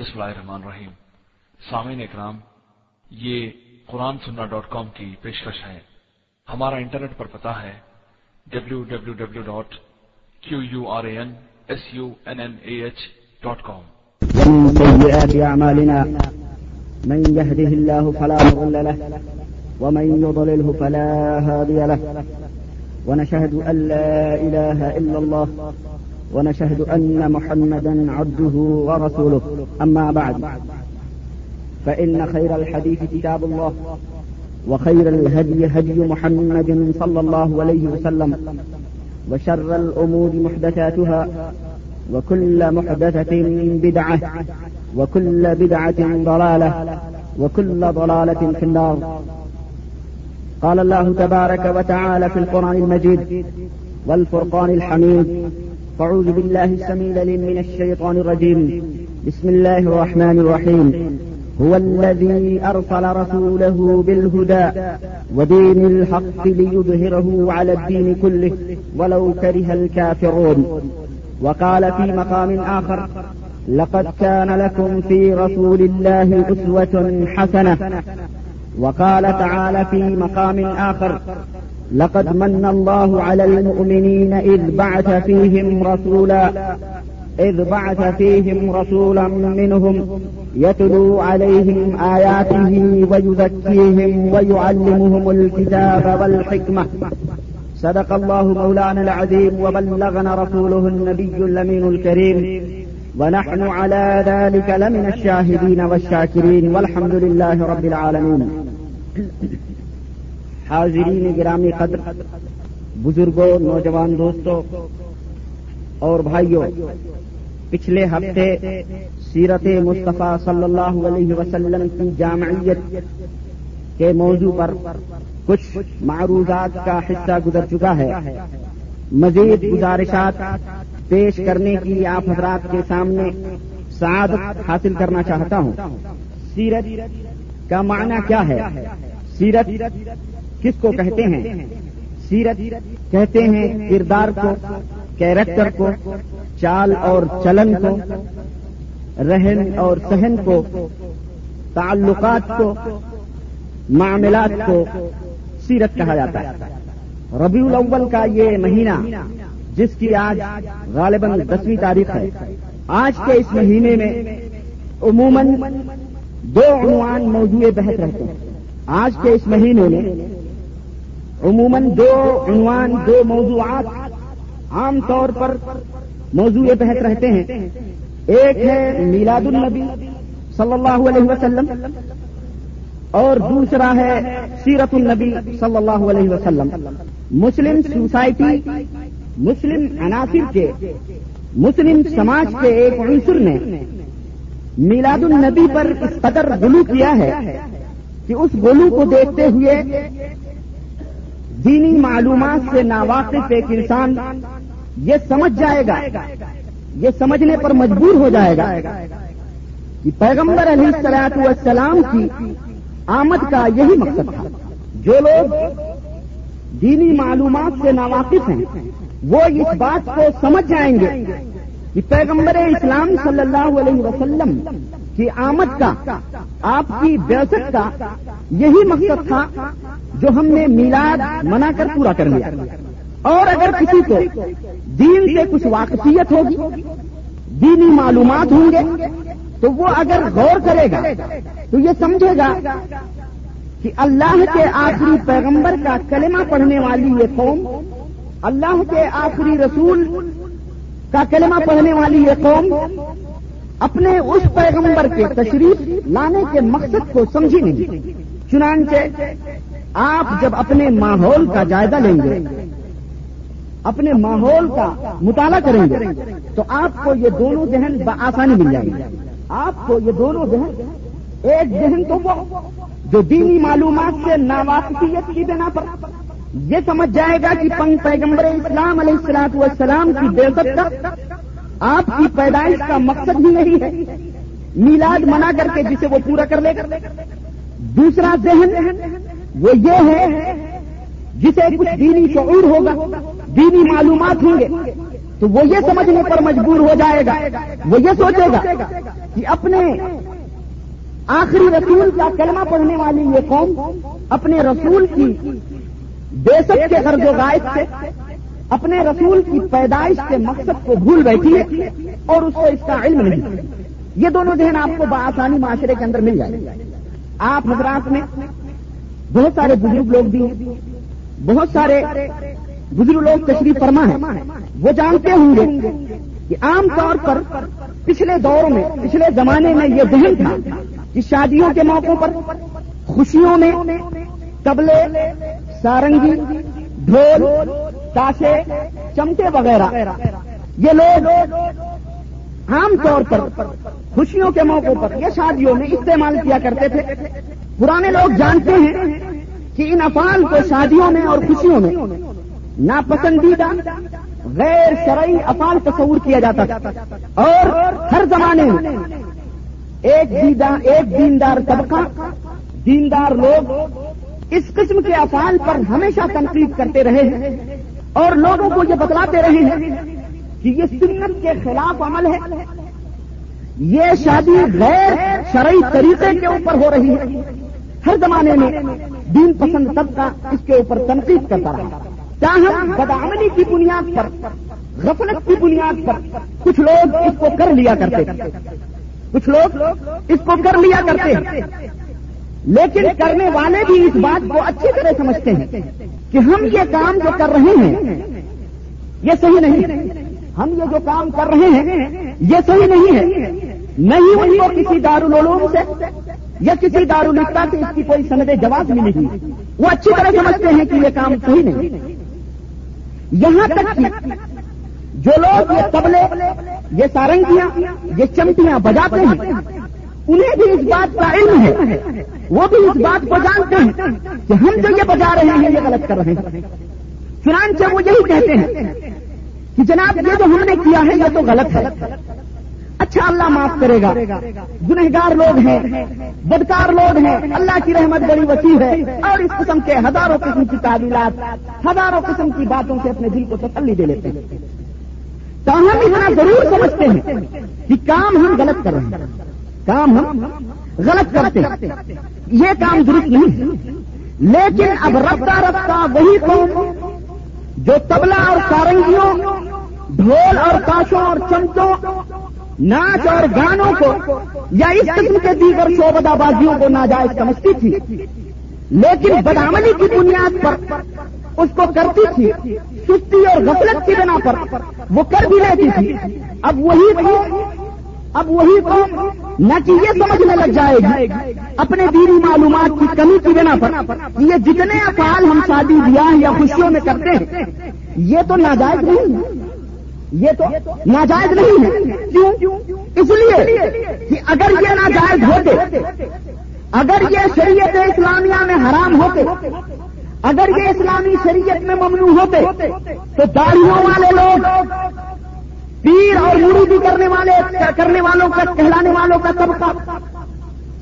بسم اللہ الرحمن الرحیم۔ سامعین اکرام، یہ قرآن سننا ڈاٹ کام کی پیشکش ہے۔ ہمارا انٹرنیٹ پر پتا ہے W W W dot Q U R A N S U N N A H dot com. ومن سيئات أعمالنا من يهده الله فلا مضل له، ومن يضلله فلا هادي له، ونشهد أن لا إله إلا الله ونشهد أن محمدا عبده ورسوله. أما بعد، فإن خير الحديث كتاب الله، وخير الهدي هدي محمد صلى الله عليه وسلم، وشر الأمور محدثاتها، وكل محدثة بدعة، وكل بدعة ضلالة، وكل ضلالة في النار. قال الله تبارك وتعالى في القرآن المجيد والفرقان الحميد فاعوذ بالله السميع العليم من الشيطان الرجيم. بسم الله الرحمن الرحيم. هو الذي أرسل رسوله بالهدى ودين الحق ليظهره على الدين كله ولو كره الكافرون. وقال في مقام آخر لقد كان لكم في رسول الله أسوة حسنة. وقال تعالى في مقام آخر لقد من الله على المؤمنين إذ بعث فيهم رسولا، إذ بعث فيهم رسولا منهم يتلو عليهم آياته ويزكيهم ويعلمهم الكتاب والحكمة. صدق الله مولانا العظيم وبلغنا رسوله النبي الأمين الكريم. ونحن على ذلك لمن الشاهدين والشاكرين. والحمد لله رب العالمين. حاضرین گرامی قدر بزرگوں نوجوان دوستوں اور بھائیوں پچھلے ہفتے سیرت مصطفیٰ صلی اللہ علیہ وسلم کی جامعیت کے موضوع پر کچھ معروضات کا حصہ گزر چکا ہے۔ مزید گزارشات پیش کرنے کی آپ حضرات کے سامنے سعادت حاصل کرنا چاہتا ہوں۔ سیرت کا معنی کیا ہے؟ سیرت کس کو کہتے ہیں؟ سیرت کہتے ہیں کردار کو، کیریکٹر کو، چال اور چلن کو، رہن اور سہن کو، تعلقات کو، معاملات کو سیرت کہا جاتا ہے۔ ربیع الاول کا یہ مہینہ، جس کی آج غالباً دسویں تاریخ ہے۔ آج کے اس مہینے میں عموماً دو عنوان موضوع بحث رہتے ہیں۔ آج کے اس مہینے میں عموماً دو عنوان، دو موضوعات عام طور پر موضوع بحث رہتے ہیں۔ ایک ہے میلاد النبی صلی اللہ علیہ وسلم اور دوسرا ہے سیرت النبی صلی اللہ علیہ وسلم۔ مسلم سوسائٹی، مسلم عناصر کے، مسلم سماج کے ایک عنصر نے میلاد النبی پر اس قدر غلو کیا ہے کہ اس غلو کو دیکھتے ہوئے دینی معلومات سے ناواقف ایک انسان یہ سمجھ جائے گا، یہ سمجھنے پر مجبور ہو جائے گا کہ پیغمبر علیہ السلاط والسلام کی آمد کا یہی مقصد تھا۔ جو لوگ دینی معلومات سے ناواقف ہیں، وہ اس بات کو سمجھ جائیں گے کہ پیغمبر اسلام صلی اللہ علیہ وسلم کی آمد کا، آپ کی بیست کا یہی مقصد تھا جو ہم نے میلاد منا کر پورا کر لیا۔ اور اگر کسی کو دین سے کچھ واقفیت ہوگی، دینی معلومات ہوں گے، تو وہ اگر غور کرے گا، تو یہ سمجھے گا کہ اللہ کے آخری پیغمبر کا کلمہ پڑھنے والی یہ قوم، اللہ کے آخری رسول کا کلمہ پڑھنے والی یہ قوم اپنے اس پیغمبر کے تشریف لانے کے مقصد کو سمجھی نہیں۔ چنانچہ آپ جب اپنے ماحول کا جائزہ لیں گے، اپنے ماحول کا مطالعہ کریں گے، تو آپ کو یہ دونوں ذہن بآسانی مل جائیں گے آپ کو یہ دونوں ذہن ایک ذہن تو وہ جو دینی معلومات سے ناواقفیت کی بنا پر۔ یہ سمجھ جائے گا کہ پنگ پیغمبر اسلام علیہ السلاط والسلام کی بےزت کا آپ کی پیدائش کا مقصد ہی نہیں ہے۔ میلاد منا کر کے جسے وہ پورا کر لے۔ گا دوسرا ذہن وہ یہ ہے جسے کچھ دینی شعور ہوگا، دینی معلومات ہوں گے، تو وہ یہ سمجھنے پر مجبور ہو جائے گا۔ وہ یہ سوچے گا کہ اپنے آخری رسول کا کلمہ پڑھنے والی یہ قوم اپنے رسول کی بے سک کے غرض و غائب سے اپنے رسول کی پیدائش کے مقصد کو بھول بیٹھی ہے اور اس کو اس کا علم نہیں۔ یہ دونوں ذہن آپ کو بآسانی معاشرے کے اندر مل جائے۔ آپ حضرات میں بہت سارے بزرگ لوگ بھی ہیں بہت سارے بزرگ لوگ تشریف فرما ہیں وہ جانتے ہوں گے کہ عام طور پر پچھلے دور میں، پچھلے زمانے میں یہ ذہن تھا کہ شادیوں کے موقعوں پر خوشیوں میں تبلے سارنگی، ڈھول تاشے چمٹے وغیرہ۔ یہ لوگ عام طور پر خوشیوں کے موقع پر یا شادیوں میں استعمال کیا کرتے تھے۔ پرانے لوگ جانتے ہیں کہ ان افعال کو شادیوں میں اور خوشیوں میں ناپسندیدہ، غیر شرعی افعال تصور کیا جاتا تھا۔ اور ہر زمانے میں ایک ایک دیندار طبقہ، دیندار لوگ اس قسم کے افعال پر ہمیشہ تنقید کرتے رہے ہیں۔ اور لوگوں کو یہ بتلاتے رہے ہیں کہ یہ سنت کے خلاف عمل ہے۔ یہ شادی غیر شرعی طریقے کے اوپر ہو رہی ہے۔ ہر زمانے میں دین پسند طبقہ اس کے اوپر تنقید کرتا رہا تاہم، بدعملی کی بنیاد پر، غفلت کی بنیاد پر کچھ لوگ اس کو کر لیا کرتے کچھ لوگ اس کو کر لیا کرتے۔ ہیں لیکن کرنے والے بھی اس بات کو اچھی طرح سمجھتے ہیں۔ کہ ہم یہ کام جو کر رہے ہیں، یہ صحیح نہیں۔ ہم یہ جو کام کر رہے ہیں، یہ صحیح نہیں ہے۔ نہیں ان کو کسی دارالعلوم سے یا کسی دارالفتا سے اس کی کوئی سند جواب بھی نہیں وہ اچھی طرح سمجھتے ہیں کہ یہ کام صحیح نہیں۔ یہاں تک کہ جو لوگ یہ تبلے یہ سارنگیاں، یہ چمٹیاں بجاتے ہیں انہیں بھی اس بات کا علم ہے، وہ بھی اس بات کو جانتے ہیں کہ ہم جو یہ بجا رہے ہیں، یہ غلط کر رہے ہیں۔ چنانچہ وہ یہی کہتے ہیں کہ جناب، یہ جو ہم نے کیا ہے، یہ تو غلط ہے۔ اچھا اللہ معاف کرے گا۔ گنہگار لوگ ہیں، بدکار لوگ ہیں۔ اللہ کی رحمت بڑی وسیع ہے۔ اور اس قسم کے ہزاروں قسم کی تعبیرات، ہزاروں قسم کی باتوں سے اپنے دل کو تسلی دے لیتے ہیں۔ تو ہم اتنا ضرور سمجھتے ہیں کہ کام ہم غلط کر رہے ہیں۔ کام ہم غلط کرتے یہ کام درست نہیں لیکن اب رفتہ رفتہ وہی قوم جو تبلا اور سارنگیوں، ڈھول اور تاشوں اور چمچوں، ناچ اور گانوں کو یا اس قسم کے دیگر شعبدہ بازیوں کو ناجائز سمجھتی تھی، لیکن بدامنی کی بنیاد پر اس کو کرتی تھی، سستی اور غفلت کی بنا پر وہ کر بھی لیتی تھی۔ اب وہی اب وہی کو نہ کہ یہ سمجھنے لگ جائے گی، اپنے دینی معلومات کی کمی کی بنا پر یہ جتنے افعال ہم شادی بیاہ یا خوشیوں میں کرتے ہیں، یہ تو ناجائز نہیں ہے۔ یہ تو ناجائز نہیں ہے۔ کیوں؟ اس لیے کہ اگر یہ ناجائز ہوتے، اگر یہ شریعت اسلامیہ میں حرام ہوتے، اگر یہ اسلامی شریعت میں ممنوع ہوتے، تو داڑھیوں والے لوگ پیر اور مریدی کرنے والے، کرنے والوں کا، کہلانے والوں کا طبقہ۔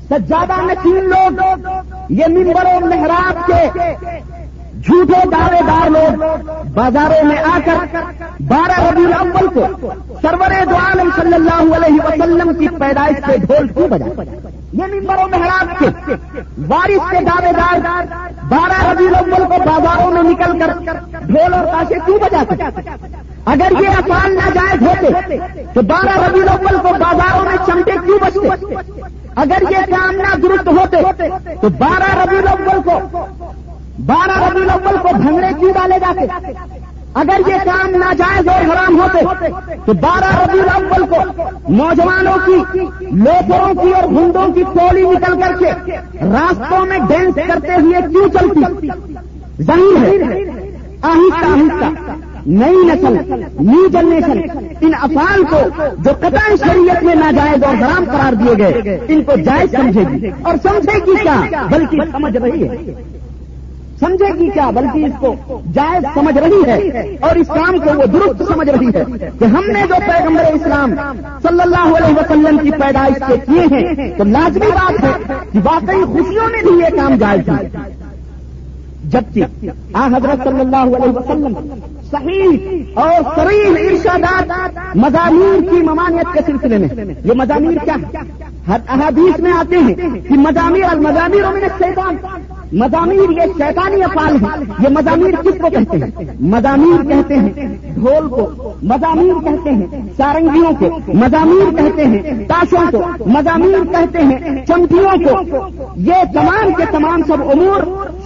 سجادہ نشین لوگ، یہ ممبر و محراب کے جھوٹے دعوے دار لوگ بازاروں میں آ کر بارہ ربیع الاول کو سرور دو عالم صلی اللہ علیہ وسلم کی پیدائش سے ڈھول کیوں بجا یہ ممبر و محراب کے بارش کے دعوے دار بارہ ربی الاول کو بازاروں میں نکل کر ڈھول اور تاشے کیوں بجا سکتے اگر یہ افعال ناجائز ہوتے تو بارہ ربی الاول کو بازاروں میں چمٹے کیوں بچتے اگر یہ کام نہ درست ہوتے تو بارہ ربی الاول کو بارہ ربی الاول کو بھنگڑے کیوں ڈالے جاتے؟ اگر یہ کام ناجائز اور حرام ہوتے تو بارہ ربی الاول کو نوجوانوں کی لوپروں کی اور گنڈوں کی ٹولی نکل کر کے راستوں میں ڈینس کرتے ہوئے کیوں چلتی؟ ظاہر ہے، آہستہ آہستہ نئی نسل نیو جنریشن ان افعال کو جو قطع شریعت میں ناجائز اور حرام قرار دیے گئے، ان کو جائز سمجھے گی۔ اور سمجھے گی کیا؟ بلکہ سمجھ رہی ہے۔ سمجھے گی کیا؟ بلکہ اس کو جائز سمجھ رہی ہے اور اس کام کو وہ درست سمجھ رہی ہے کہ ہم نے جو پیغمبر اسلام صلی اللہ علیہ وسلم کی پیدائش سے کیے ہیں، تو لازمی بات ہے کہ واقعی خوشیوں میں بھی یہ کام جائز ہے۔ جبکہ آ حضرت صلی اللہ علیہ وسلم صحیح اور سریح ارشادات مضامیر کی ممانعت کے سلسلے میں، یہ مضامیر کیا احادیث میں آتے ہیں کہ مضامیر المضامیر من الشیطان مضامیر یہ شیطانی افعال ہیں۔ یہ مضامیر کس کو کہتے ہیں؟ مضامیر کہتے ہیں ڈھول کو، مضامیر کہتے ہیں سارنگیوں کو، مضامیر کہتے ہیں تاشوں کو، مضامیر کہتے ہیں چمٹیوں کو۔ یہ تمام کے تمام سب امور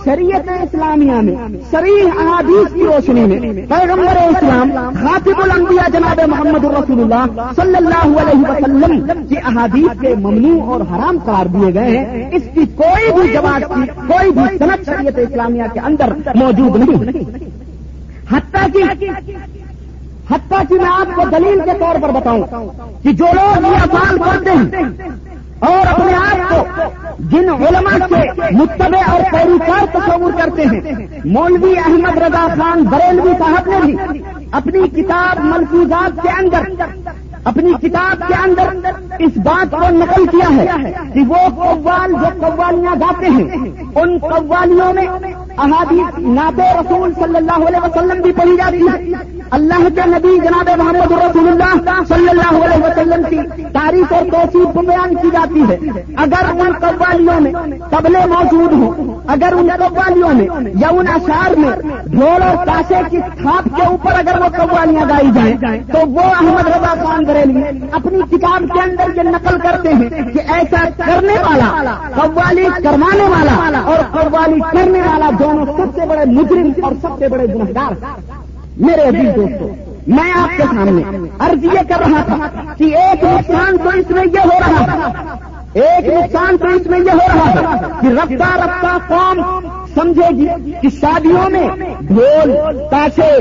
شریعت اسلامیہ میں شریح احادیث کی روشنی میں، پیغمبر اسلام خاطب الانبیاء جناب محمد رسول اللہ صلی اللہ علیہ وسلم کی احادیث کے ممنوع اور حرام قرار دیے گئے ہیں۔ اس کی کوئی بھی جواب کی، کوئی بھی صنعت شریعت اسلامیہ کے اندر موجود نہیں۔ حتیٰ کی حتیٰ کی میں آپ کو دلیل کے طور پر بتاؤں کہ جو لوگ یہ افعال کرتے ہیں اور اپنے آپ کو جن علماء کے متبع اور پیروکار تصور کرتے ہیں، مولوی احمد رضا خان بریلوی صاحب نے بھی اپنی کتاب ملفوظات کے اندر اپنی کتاب کے اندر اس بات کو نقل کیا ہے کہ وہ قوال جو قوالیاں گاتے ہیں، ان قوالیوں میں احادیث ناب رسول صلی اللہ علیہ وسلم بھی پڑھی جاتی ہے۔ اللہ کے نبی جناب محمد رسول اللہ صلی اللہ علیہ وسلم کی تاریخ اور توصیف بیان کی جاتی ہے۔ اگر ان قوالیوں میں تبلے موجود ہوں، اگر ان قوالیوں میں یا ان اشار میں ڈھول اور کاشے کی تھاپ کے اوپر اگر وہ قوالیاں گائی جائیں، تو وہ احمد رضا خان بریلی، اپنی کتاب کے اندر یہ نقل کرتے ہیں کہ ایسا کرنے والا، قوالی کروانے والا اور قوالی کرنے والا دونوں سب سے بڑے مجرم اور سب سے بڑے گنہگار۔ میرے عزیز دوستوں میں آپ کے سامنے عرض یہ کر رہا تھا کہ ایک نقصان تو اس میں یہ ہو رہا تھا ایک نقصان تو اس میں یہ ہو رہا تھا کہ رفتہ رفتہ قوم سمجھے گی کہ شادیوں میں ڈھول تاشے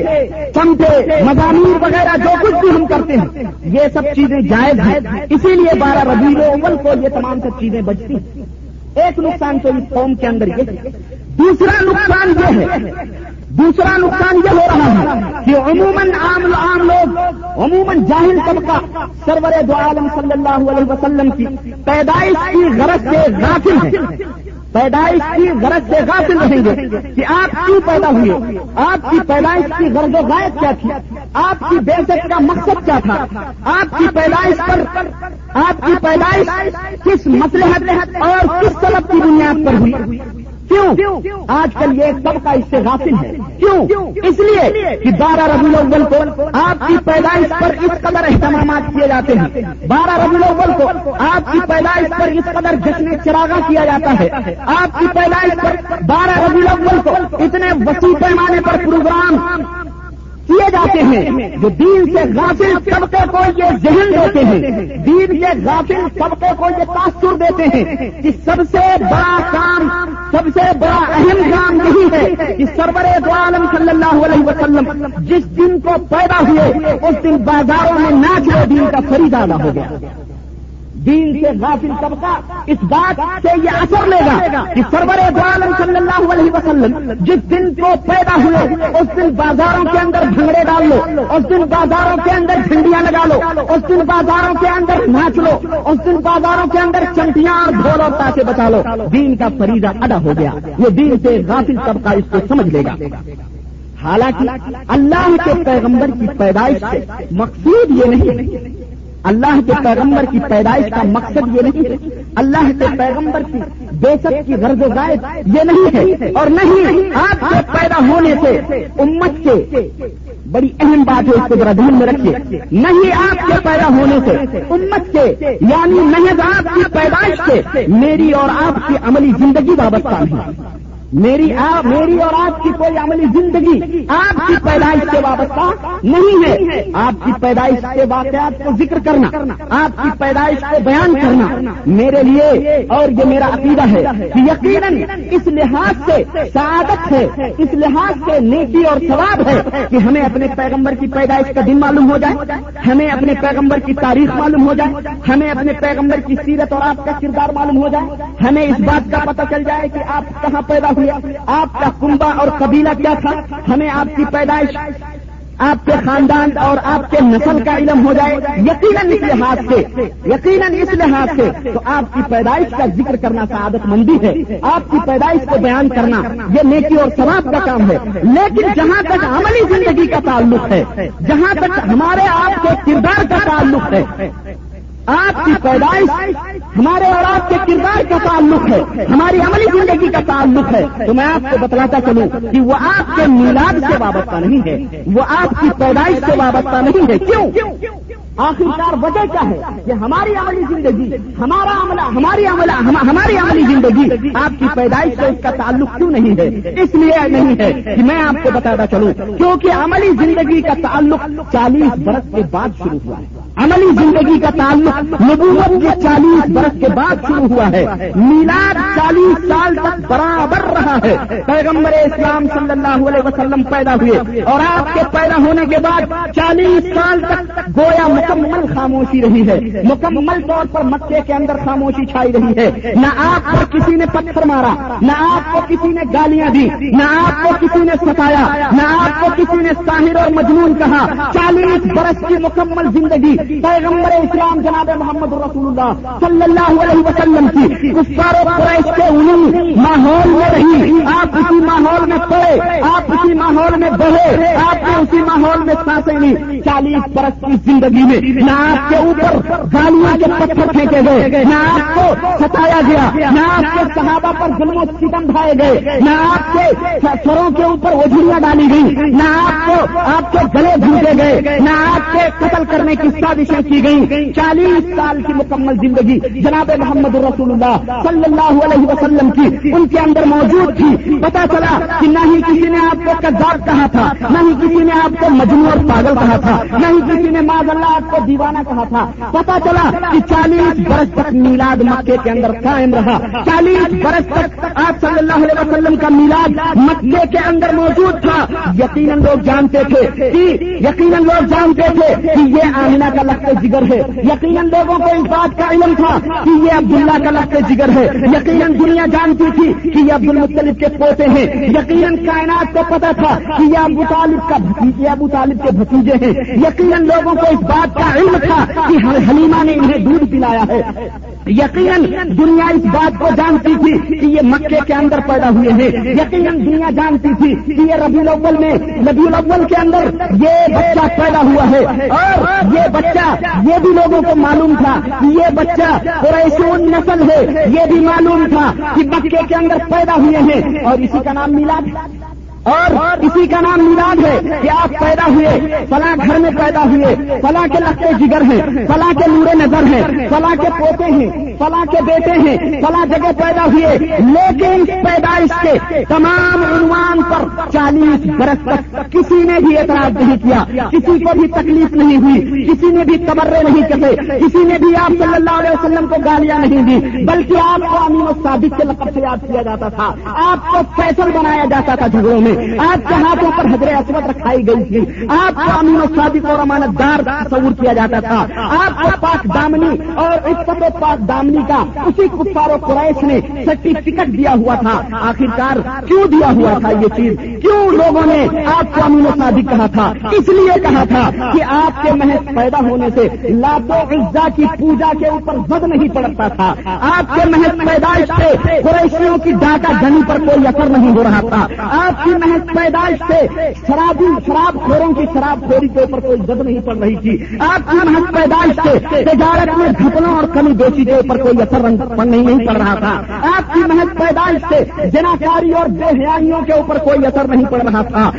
چمٹے، مضامین وغیرہ جو کچھ بھی ہم کرتے ہیں، یہ سب چیزیں جائز ہیں۔ اسی لیے بارہ ربیع اول کو یہ تمام سب چیزیں بچتی ہیں۔ ایک نقصان تو اس قوم کے اندر یہ دوسرا نقصان یہ ہے، دوسرا نقصان یہ ہو رہا ہے کہ عموماً عام عام لوگ، عموماً جاہل طبقہ سرور دو عالم صلی اللہ علیہ وسلم کی پیدائش کی غرض سے غافل ہے پیدائش کی غرض سے غافل رہیں گے کہ آپ کیوں پیدا ہوئے؟ آپ کی پیدائش کی غرض و غائب کیا تھی؟ آپ کی بےزت کا مقصد کیا تھا؟ آپ کی پیدائش پر آپ کی پیدائش کس مسلحت اور کس طلب کی بنیاد پر ہوئی؟ کیوں؟ آج کل یہ طبقہ اس سے غافل ہے۔ کیوں؟ اس لیے کہ بارہ ربی الاول کو آپ کی پیدائش پر اس قدر اہتمامات کیے جاتے ہیں۔ بارہ ربی الاول کو آپ کی پیدائش پر اس قدر جشن چراغا کیا جاتا ہے۔ آپ کی پیدائش پر بارہ ربی الاول کو اتنے وسیع پیمانے پر پروگرام کیے جاتے ہیں جو دین سے غافل طبقے کو یہ ذہن دیتے ہیں، دین کے غافل طبقے کو یہ تاثر دیتے ہیں کہ سب سے بڑا کام، سب سے بڑا اہم کام یہی ہے کہ سرور دو عالم صلی اللہ علیہ وسلم جس دن کو پیدا ہوئے، اس دن بازاروں میں نہ جو دین کا خریدانا ہو گیا۔ دین سے غافل طبقہ اس بات سے یہ اثر لے گا کہ سرور عالم صلی اللہ علیہ وسلم جس دن کو پیدا ہوئے، اس دن بازاروں کے اندر بھنگڑے ڈال لو، اس دن بازاروں کے اندر جھنڈیاں لگا لو، اس دن بازاروں کے اندر ناچ لو، اس دن بازاروں کے اندر چنٹیاں اور ڈھول اور بچا لو۔ دین کا فریدہ ادا ہو گیا۔ یہ دین سے غافل طبقہ اس کو سمجھ لے گا۔ حالانکہ اللہ کے پیغمبر کی پیدائش سے مقصود یہ نہیں اللہ کے پیغمبر کی پیدائش کا مقصد یہ نہیں ہے۔ اللہ کے پیغمبر کی بےسک کی غرض و غائب یہ نہیں ہے۔ اور نہیں، آپ کے پیدا ہونے سے امت کے بڑی اہم بات ہے، اس کو ذرا دھیان میں رکھیے۔ نہیں، آپ کے پیدا ہونے سے امت کے یعنی نہیں آپ کی پیدائش سے میری اور آپ کی عملی زندگی وابستہ نہیں۔ میری آپ میری اور آپ کی کوئی عملی زندگی آپ کی پیدائش سے وابستہ نہیں ہے۔ آپ کی پیدائش کے واقعات کو ذکر کرنا، آپ کی پیدائش کو بیان کرنا میرے لیے اور یہ میرا عقیدہ ہے کہ یقیناً اس لحاظ سے سعادت ہے، اس لحاظ سے نیکی اور ثواب ہے کہ ہمیں اپنے پیغمبر کی پیدائش کا دن معلوم ہو جائے، ہمیں اپنے پیغمبر کی تاریخ معلوم ہو جائے، ہمیں اپنے پیغمبر کی سیرت اور آپ کا کردار معلوم ہو جائے، ہمیں اس بات کا پتہ چل جائے کہ آپ کہاں پیدا ہوئے۔ آپ کا کنبا اور قبیلہ کیا تھا؟ ہمیں آپ کی پیدائش، آپ کے خاندان اور آپ کے نسل کا علم ہو جائے، یقیناً اس لحاظ سے، یقیناً اس لحاظ سے تو آپ کی پیدائش کا ذکر کرنا سعادت مندی ہے۔ آپ کی پیدائش کو بیان کرنا، یہ نیکی اور ثواب کا کام ہے۔ لیکن جہاں تک عملی زندگی کا تعلق ہے، جہاں تک ہمارے آپ کے کردار کا تعلق ہے، آپ کی پیدائش ہمارے اور آپ کے کردار کا تعلق ہے، ہماری عملی زندگی کا تعلق ہے۔ تو میں آپ کو بتلاتا چلوں کہ وہ آپ کے میلاد سے وابستہ نہیں ہے، وہ آپ کی پیدائش سے وابستہ نہیں ہے۔ کیوں؟ آخرکار وجہ کیا ہے؟ کہ ہماری عملی زندگی، ہمارا عملہ، ہماری عملہ ہماری عملی زندگی آپ کی پیدائش سے اس کا تعلق کیوں نہیں ہے؟ اس لیے نہیں ہے کہ میں آپ کو بتاتا چلوں، کیونکہ عملی زندگی کا تعلق چالیس برس کے بعد شروع ہوا ہے۔ عملی زندگی کا تعلق نبوت کے چالیس برس کے بعد شروع ہوا ہے۔ میلاد چالیس سال تک برابر رہا ہے۔ پیغمبر اسلام صلی اللہ علیہ وسلم پیدا ہوئے۔ اور آپ کے پیدا ہونے کے بعد چالیس سال تک گویا مکمل خاموشی رہی ہے۔ مکمل طور پر مکے کے اندر خاموشی چھائی رہی ہے۔ نہ آپ کو کسی نے پتھر مارا، نہ آپ کو کسی نے گالیاں دی، نہ آپ کو کسی نے ستایا، نہ آپ کو کسی نے ساحر اور مجنون کہا۔ چالیس برس کی مکمل زندگی پیغمبر اسلام جناب محمد رسول اللہ صلی اللہ علیہ وسلم کی کفار و قریش کے انہیں ماحول میں رہی۔ آپ اسی ماحول میں پڑے، آپ اسی ماحول میں بڑھے آپ نے اسی ماحول میں سانسیں لی۔ چالیس برس کی زندگی میں نہ آپ کے اوپر گالیاں کے پتھر پھینکے گئے نہ آپ کو ستایا گیا نہ آپ کے صحابہ پر ظلم و ستم ڈھائے گئے نہ آپ کے سروں کے اوپر اجڑیاں ڈالی گئی نہ آپ کو آپ کے گلے جھوٹے گئے نہ آپ کے قتل کرنے کی سازشیں کی گئی. چالیس سال کی مکمل زندگی جناب محمد رسول اللہ صلی اللہ علیہ وسلم کی ان کے اندر موجود تھی. پتا چلا کہ نہ ہی کسی نے آپ کو کذاب کہا تھا، نہ ہی کسی نے آپ کو مجموع اور پاگل کہا تھا، نہ ہی کسی نے ماض اللہ آپ کو دیوانہ کہا تھا۔ پتا چلا کہ چالیس برس تک میلاد مکے کے اندر قائم رہا۔ چالیس برس تک آپ صلی اللہ علیہ وسلم کا میلاد مکے کے اندر موجود تھا۔ یقیناً لوگ جانتے تھے کہ، یقیناً لوگ جانتے تھے کہ یہ آمینہ کا لگتے جگر ہے۔ یقیناً لوگوں کو اس بات کا علم تھا کہ یہ عبداللہ کا لگتے جگر ہے۔ یقیناً دنیا جانتی تھی کہ یہ عبد المطلب کے پوتے ہیں۔ یقیناً کائنات کو پتا تھا کہ یہ ابو طالب کا یہ ابو طالب کے بھتیجے ہیں۔ یقیناً لوگوں کو اس بات کا علم تھا کہ حلیمہ نے انہیں دودھ پلایا ہے۔ یقیناً دنیا اس بات کو جانتی تھی کہ یہ مکے کے اندر پیدا ہوئے ہیں۔ یقیناً دنیا جانتی تھی کہ یہ ربی الاول میں ربی الاول کے اندر یہ بچہ پیدا ہوا ہے۔ اور یہ بچہ، یہ بھی لوگوں کو معلوم تھا کہ یہ بچہ قریشون نسل ہے۔ یہ بھی معلوم تھا کہ مکے کے اندر پیدا ہوئے ہیں۔ اور اسی کا نام ملا اور اسی کا نام میلاد ہے کہ آپ پیدا ہوئے، فلاں گھر میں پیدا ہوئے، فلاں کے لگتے جگر ہیں، فلاں کے نورے نظر ہیں، فلاں کے پوتے ہیں، فلاں کے بیٹے ہیں، فلاں جگہ پیدا ہوئے۔ لیکن پیدائش کے تمام عنوان پر چالیس برس تک کسی نے بھی اعتراض نہیں کیا۔ کسی کو بھی تکلیف نہیں ہوئی، کسی نے بھی تبرے نہیں کرے کسی نے بھی آپ صلی اللہ علیہ وسلم کو گالیاں نہیں دی، بلکہ آپ کو امین و صادق کے لقب سے یاد کیا جاتا تھا، آپ کو فیصل بنایا جاتا تھا جھگڑوں میں۔ آپ کے ہاتھوں پر حضر اسود رکھائی گئی تھی۔ آپ کو امین و صادق اور امانت دار تصور کیا جاتا تھا۔ آپ کو پاک دامنی اور عزت و پاک دامنی کا اسی کفار و قریش نے سرٹیفکٹ دیا ہوا تھا۔ آخرکار کیوں دیا ہوا تھا یہ چیز؟ کیوں لوگوں نے آپ کو امین و صادق کہا تھا؟ اس لیے کہا تھا کہ آپ کے محض پیدا ہونے سے لاتو عزا کی پوجا کے اوپر زد نہیں پڑتا تھا۔ آپ کے محض پیدائش سے قریشیوں کی ڈاکہ گنی پر کوئی اثر نہیں ہو رہا تھا۔ آپ کی محض پیدائش سے شرابی شراب خوروں کی شراب خوری کے اوپر کوئی زد نہیں پڑ رہی تھی۔ آپ کی محض پیدائش سے تجارت میں گھٹنوں اور کمی بیچی کے اوپر کوئی اثر نہیں پڑ رہا تھا۔ آپ کی محض پیدائش سے جناکاری اور بے حیائیوں کے اوپر کوئی اثر نہیں پڑ رہا تھا۔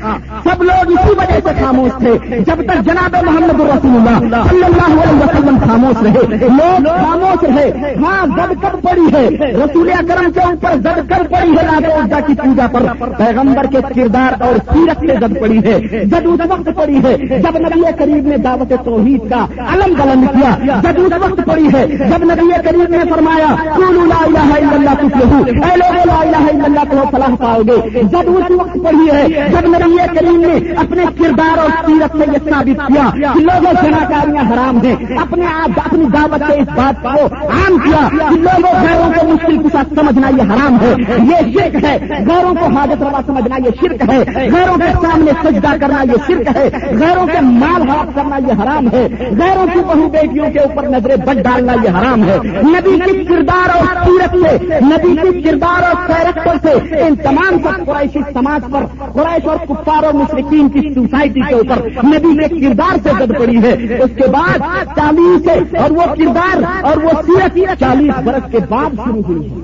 سب لوگ اسی وجہ سے خاموش تھے۔ جب تک جناب محمد رسول اللہ صلی اللہ علیہ وسلم خاموش رہے، لوگ خاموش رہے۔ ہاں زد کب پڑی ہے؟ رسول اکرم کے اوپر زد کب پڑی ہے؟ لاتا کی پوجا پر۔ پیغمبر کے کردار اور سیرت سے جد پڑی ہے جب اس وقت پڑی ہے، جب نبی کریم نے دعوت توحید کا علم بلند کیا جب اس وقت پڑی ہے، جب نبی کریم نے فرمایا لا الہ الا اللہ کچھ اے لوگ لا الہ الا اللہ کو فلاح پاؤ گے۔ جب اس وقت پڑی ہے، جب نبی کریم نے اپنے کردار اور سیرت سے یہ ثابت کیا کہ لوگوں جناکاریاں حرام ہیں۔ اپنے آپ، اپنی دعوت سے اس بات کو عام کیا کہ لوگوں غیروں کو مشکل کے ساتھ سمجھنا یہ حرام ہے۔ یہ شرک ہے۔ غیروں کو حاجت روا سمجھنا یہ شرک ہے. غیروں کے سامنے سجدہ کرنا یہ شرک ہے. غیروں کے مال ہڑپ کرنا یہ حرام ہے. غیروں کی بہو بیٹیوں کے اوپر نظریں بد ڈالنا یہ حرام ہے. نبی کی کردار اور سیرت سے، نبی کی کردار اور سیرتوں سے، ان تمام سب قریشی سماج پر، قریش اور کفار اور مشرقین کی سوسائٹی کے اوپر نبی کے کردار سے گد پڑی ہے. اس کے بعد چالیس اور وہ کردار اور وہ سیرت چالیس برس کے بعد شروع ہوئی ہے.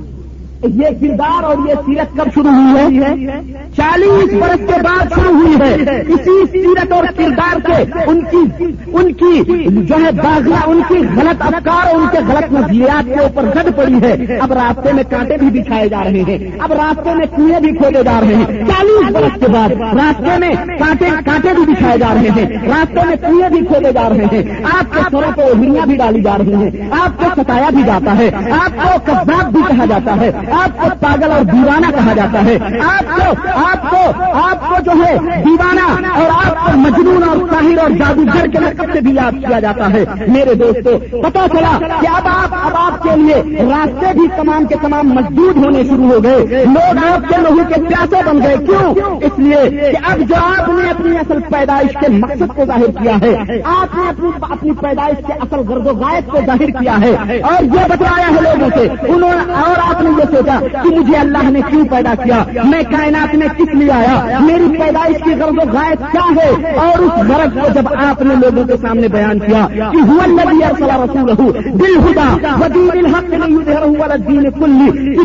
یہ کردار اور یہ سیرت کب شروع ہوئی ہے؟ چالیس برس کے بعد شروع ہوئی ہے۔ اسی سیرت اور کردار کے ان کی ان کی جو ہے باغیاں ان کی غلط افکار اور ان کے غلط نظریات کے اوپر گد پڑی ہے۔ اب راستے میں کانٹے بھی بچھائے جا رہے ہیں۔ اب راستے میں کنویں بھی کھودے جا رہے ہیں۔ چالیس برس کے بعد راستے میں کانٹے کانٹے بھی بچھائے جا رہے ہیں۔ راستے میں کنویں بھی کھودے جا رہے ہیں۔ آپ کے سروں کو اوڑیاں بھی ڈالی جا رہی ہیں۔ آپ کو ستایا بھی جاتا ہے۔ آپ کو کباب بھی کہا جاتا ہے۔ آپ کو پاگل اور دیوانہ کہا جاتا ہے۔ آپ کو آپ کو آپ کو جو ہے دیوانہ اور آپ کو مجنون اور طاہر اور جادوگر کے لقب سے بھی یاد کیا جاتا ہے۔ میرے دوستوں پتا چلا کہ اب آپ اب آپ کے لیے راستے بھی تمام کے تمام مزدور ہونے شروع ہو گئے۔ لوگ آپ کے لوگوں کے پیاسے بن گئے۔ کیوں؟ اس لیے کہ اب جو آپ نے اپنی اصل پیدائش کے مقصد کو ظاہر کیا ہے، آپ نے اپنی اپنی پیدائش کے اصل غرض و غائب کو ظاہر کیا ہے۔ اور یہ بتایا ہے لوگوں سے، انہوں نے اور آپ نے یہ سوچا کہ مجھے اللہ نے کیوں پیدا کیا؟ میں کائنات میں کس لیے آیا؟ میری پیدائش کی غرض و غائب کیا ہے؟ اور اس غرض کو جب آپ نے لوگوں کے سامنے بیان کیا کہ رسول دل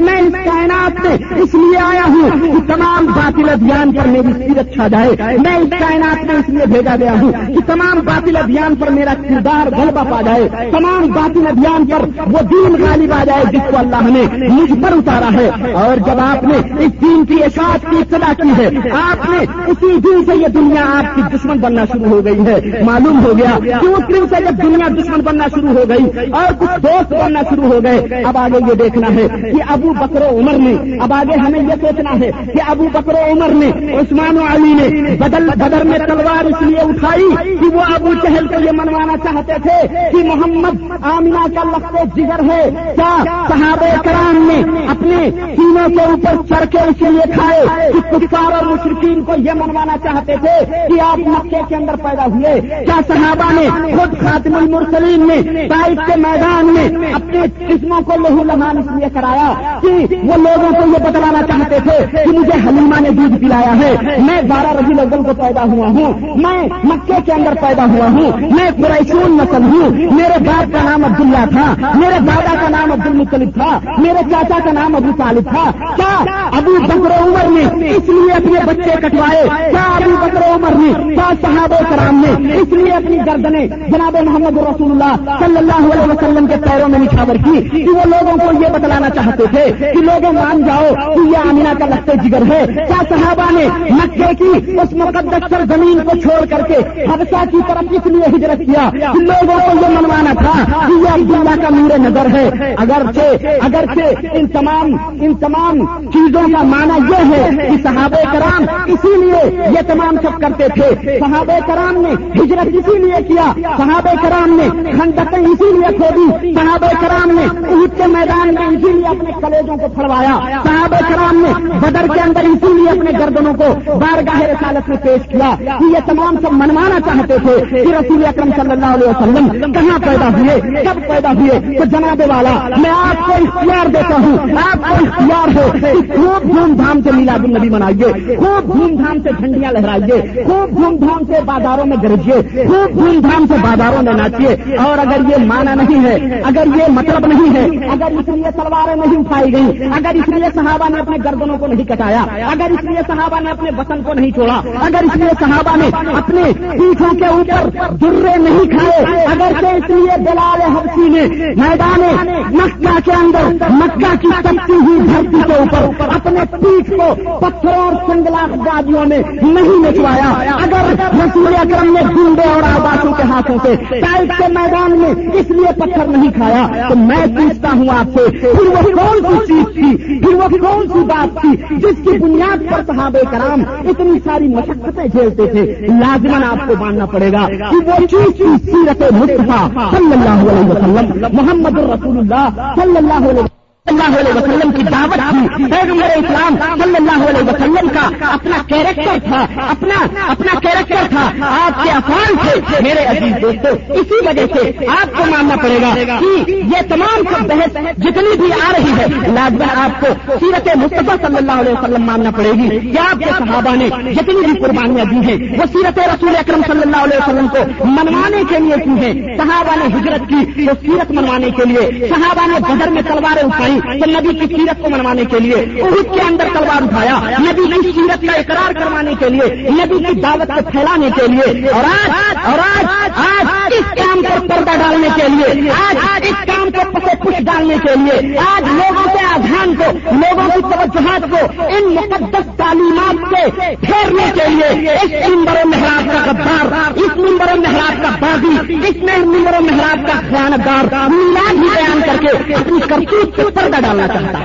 میں اس کائنات میں اس لیے آیا ہوں کہ تمام باطل ادھیان پر میری سیرت چھا جائے۔ میں اس کائنات میں اس لیے بھیجا گیا ہوں کہ تمام باطل ادھیان پر میرا کردار غلبہ پا جائے۔ تمام باطل ادھیان پر وہ دین غالب آ جائے جس کو اللہ نے مجھ پر اتارا ہے اور جب آپ نے اس دین کی اشاعت کی اطلاع کی ہے، آپ نے اسی دن سے یہ دنیا آپ کی دشمن بننا شروع ہو گئی ہے۔ معلوم ہو گیا کہ اس دن سے جب دنیا دشمن بننا شروع ہو گئی اور کچھ دوست بننا شروع ہو گئے، اب آگے یہ دیکھنا ہے کہ ابو بکر و عمر نے، اب آگے ہمیں یہ سوچنا ہے کہ ابو بکر و عمر نے عثمان و علی نے بدل بدر میں تلوار اس لیے اٹھائی کہ وہ ابو چہل کو یہ منوانا چاہتے تھے کہ محمد آمینہ کا لگتے جگر ہے۔ کیا صحابہ کرام نے اپنے سینوں کے اوپر چڑھ کے اس لیے کھائے کہ کفار اور مشرقین کو یہ منوانا چاہتے تھے کہ آپ مکے کے اندر پیدا ہوئے۔ کیا صحابہ نے خود خاتم المرسلین نے تائف کے میدان میں اپنے قسموں کو لہو لمان اس لیے کرایا کہ وہ لوگوں کو یہ بتلانا چاہتے تھے کہ مجھے حلیمہ نے دودھ پلایا ہے۔ میں بارہ ربی الاول کو پیدا ہوا ہوں۔ میں مکے کے اندر پیدا ہوا ہوں۔ میں قریشون نسل ہوں۔ میرے باپ کا نام عبداللہ تھا۔ میرے دادا کا نام عبد المطلب تھا۔ میرے چاچا کا نام ابو طالب تھا۔ کیا ابو بکر عمر نے اس لیے اپنے بچے کٹوائے؟ کیا ابو بکر عمر نے؟ کیا صحابہ کرام نے اس لیے اپنی گردنیں جناب محمد رسول اللہ صلی اللہ علیہ وسلم کے پیروں میں نچھاور کی کہ وہ لوگوں کو یہ بتلانا چاہتے تھے کہ لوگوں مان جاؤ کہ یہ آمینہ کا لگتے جگر ہے۔ کیا صحابہ نے مکے کی اس مقدس سر زمین کو چھوڑ کر کے حدثہ کی طرف اس لیے ہجرت کیا کہ لوگوں کو یہ منوانا تھا کہ یہ عبداللہ کا میرے نظر ہے۔ اگرچہ اگرچہ ان تمام ان تمام چیزوں کا معنی یہ ہے کہ صحابہ کرام اسی لیے یہ تمام سب کرتے تھے۔ صحابہ کرام نے ہجرت اسی لیے کیا۔ صحابہ کرام نے خندقیں اسی لیے کھودی۔ صحابہ کرام نے عید کے میدان میں اسی لیے اپنے کلیجوں کو پھڑوایا۔ صحابہ کرام نے بدر کے اندر اسی لیے اپنے گردنوں کو بارگاہ رسالت میں پیش کیا کہ یہ تمام سب منوانا چاہتے تھے کہ رسول اکرم صلی اللہ علیہ وسلم کہاں پیدا ہوئے، کب پیدا ہوئے؟ تو جناب والا، میں آپ کو اختیار دیتا ہوں آپ کو اختیار ہو خوب دھوم دھام سے میلاد النبی منائیے، خوب دھوم دھام سے جھنڈیاں لہرائیے، خوب دھوم دھام سے بازاروں میں گرجیے، خوب دھوم دھام سے بازاروں میں ناچیے۔ اور اگر یہ مانا نہیں ہے، اگر یہ مطلب نہیں ہے، اگر اس لیے تلواریں نہیں اٹھائی گئی اگر اس لیے صحابہ نے اپنے گردنوں کو نہیں کٹایا، اگر اس لیے صحابہ نے اپنے وطن کو نہیں چھوڑا، اگر اس لیے صحابہ نے اپنے پیٹھوں کے اوپر درے نہیں کھائے، اگر اس لیے بلال حفسی نے میدان مکہ کے اندر، مکہ کی سکتی ہوئی دھرتی کے اوپر اپنے پیٹ کو پتھروں اور سنگلا بازیوں نے نہیں نچوایا اگر رسول اکرم نے گنڈے اور آبادوں کے ہاتھوں سے ٹائٹ کے میدان میں اس لیے پتھر نہیں کھایا، تو میں پوچھتا ہوں آپ سے، پھر وہ کون سی چیز تھی؟ پھر وہ کون سی بات تھی جس کی بنیاد پر صحابہ کرام اتنی ساری مشقتیں جھیلتے تھے؟ لازمن آپ کو ماننا پڑے گا کہ وہ چیز سیرت مصطفیٰ صلی اللہ علیہ وسلم، محمد الرسول اللہ صلی اللہ علیہ وسلم۔ اللہ علیہ وسلم کی دعوت تھی۔ پیغمبر اسلام صلی اللہ علیہ وسلم کا اپنا کیریکٹر تھا، اپنا اپنا کیریکٹر تھا۔ آپ کے افان تھے۔ میرے عزیز دوستوں اسی وجہ سے آپ کو ماننا پڑے گا کہ یہ تمام سب بحث جتنی بھی آ رہی ہے لازمن آپ کو سیرت مصطفیٰ صلی اللہ علیہ وسلم ماننا پڑے گی۔ کہ آپ کے صحابہ نے جتنی بھی قربانیاں دی ہیں، وہ سیرت رسول اکرم صلی اللہ علیہ وسلم کو منوانے کے لیے کی ہیں۔ صحابہ نے ہجرت کی تو سیرت منوانے کے لیے۔ صحابہ نے بدر میں تلواریں اٹھائی۔ تو نبی کی سیرت کو منوانے کے لیے عہد کے اندر تلوار اٹھایا، نبی کی سیرت کا اقرار کروانے کے لیے، نبی کی دعوت کو پھیلانے کے لیے، اور آج اور آج آج اس کام پر پردہ ڈالنے کے لیے، آج اس کام کو پسے پش ڈالنے کے لیے، آج لوگوں کے آدھان کو، لوگوں کی توجہات کو ان مقدس تعلیمات سے پھیرنے کے لیے، اس ممبر و محراب کا غدار، اس ممبر و محراب کا بازی، اس میں ممبر و محراب کا خیانتدار میلاد ہی بیان کر کے اپنی کرتوت سے پردہ ڈالنا چاہتا ہے۔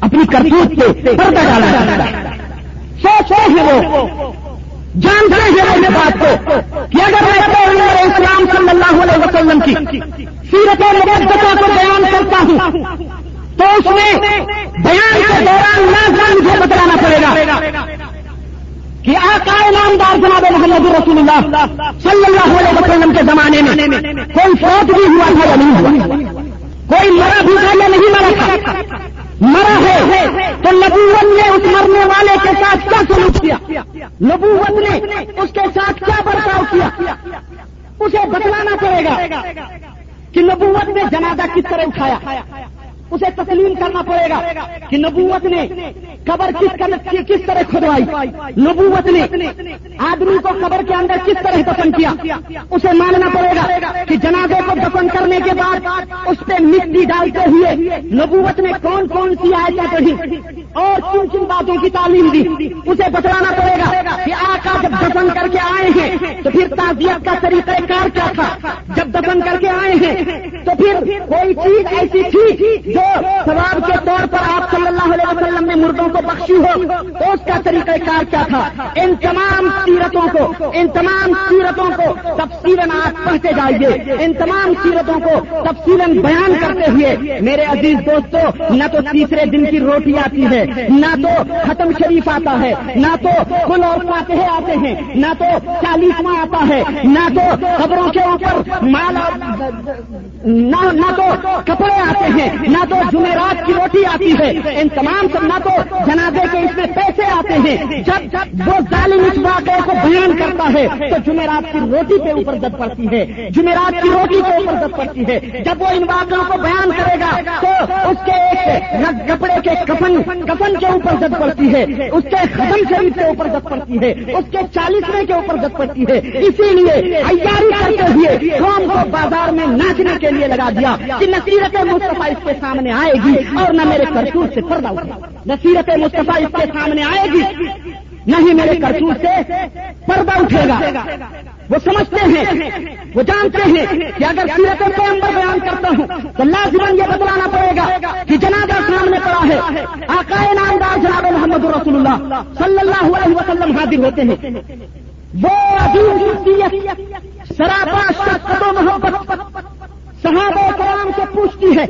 اپنی کرتوت سے پردہ ڈالنا چاہتا ہے۔ سوچ رہے ہیں وہ جانتے ہیں اپنے بات کو کہ اگر میں پیغمبر اسلام صلی اللہ علیہ وسلم کی سیرت مقدسہ کو بیان کرتا ہوں، تو اس میں بیان کے دوران لازم مجھے بتلانا پڑے گا کہ آقا نامدار جناب محمد رسول اللہ صلی اللہ علیہ وسلم کے زمانے میں کوئی فوت بھی ہوا تھا یا نہیں ہوا۔ کوئی مرا بھی نہیں مرا تھا۔ مرا ہے تو نبوت نے اس مرنے والے کے ساتھ کیا سلوک کیا؟ نبوت نے اس کے ساتھ کیا برتاؤ کیا؟ اسے بتلانا پڑے گا کہ نبوت نے جنازہ کس طرح اٹھایا؟ اسے تسلیم کرنا پڑے گا کہ نبوت نے قبر کس کس طرح کھدوائی؟ نبوت نے آدمی کو قبر کے اندر کس طرح دفن کیا؟ اسے ماننا پڑے گا کہ جنازے کو دفن کرنے کے بعد اس پہ مٹی ڈالتے ہوئے نبوت نے کون کون سی آیتیں پڑھی؟ اور کن کن باتوں کی تعلیم دی، اسے بتلانا پڑے گا کہ آقا جب دفن کر کے آئے ہیں، تو پھر تعزیت کا طریقہ کار کیا تھا؟ جب دفن کر کے آئے ہیں، تو پھر کوئی چیز ایسی تھی جو ثواب کے طور پر آپ صلی اللہ علیہ وسلم نے مردوں کو بخشی ہو؟ تو اس کا طریقہ کار کیا تھا؟ ان تمام سیرتوں کو، ان تمام سیرتوں کو تفصیل آپ پڑھتے جائیے۔ ان تمام سیرتوں کو تفصیل بیان کرتے ہوئے، میرے عزیز دوستوں نہ تو تیسرے دن کی روٹی آتی ہے نہ تو ختم شریف آتا ہے، نہ تو کل اور فاتحے آتے ہیں، نہ تو چالیسواں آتا ہے، نہ تو خبروں کے اوپر مال نہ تو کپڑے آتے ہیں، نہ تو جمعرات کی روٹی آتی ہے، ان تمام سب نہ تو جنازے کے اس میں پیسے آتے ہیں، جب جب وہ ظالم اس واقعے کو بیان کرتا ہے، تو جمعرات کی روٹی کے اوپر دد پڑتی ہے، جمعرات کی روٹی کے اوپر دد پڑتی ہے، جب وہ ان واقعوں کو بیان کرے گا، تو اس کے ایک کپڑے کے کفن کفن کے اوپر دد پڑتی ہے، اس کے ختم شریف کے اوپر دد پڑتی ہے، اس کے چالیسویں کے اوپر دد پڑتی ہے۔ اسی لیے تیاری کرتے ہوئے قوم کو بازار میں ناچنے کے لیے لگا دیا کہ نصیرت مصطفیٰ اس کے سامنے آئے گی اور نہ میرے کرتور سے پردہ اٹھا نصیرت مصطفیٰ اس کے سامنے آئے گی، نہ ہی میرے کرتور سے پردہ اٹھے گا۔ وہ سمجھتے ہیں، وہ جانتے ہیں کہ اگر سیرت پیغمبر بیان کرتا ہوں تو لازمن یہ بدلانا پڑے گا کہ جنازہ سامنے پڑا ہے، آقا نامدار جناب محمد رسول اللہ صلی اللہ علیہ وسلم حاضر ہوتے ہیں۔ وہ عظیم شخصیت سراپا شخص محبت صحابہ کرام سے پوچھتی ہے۔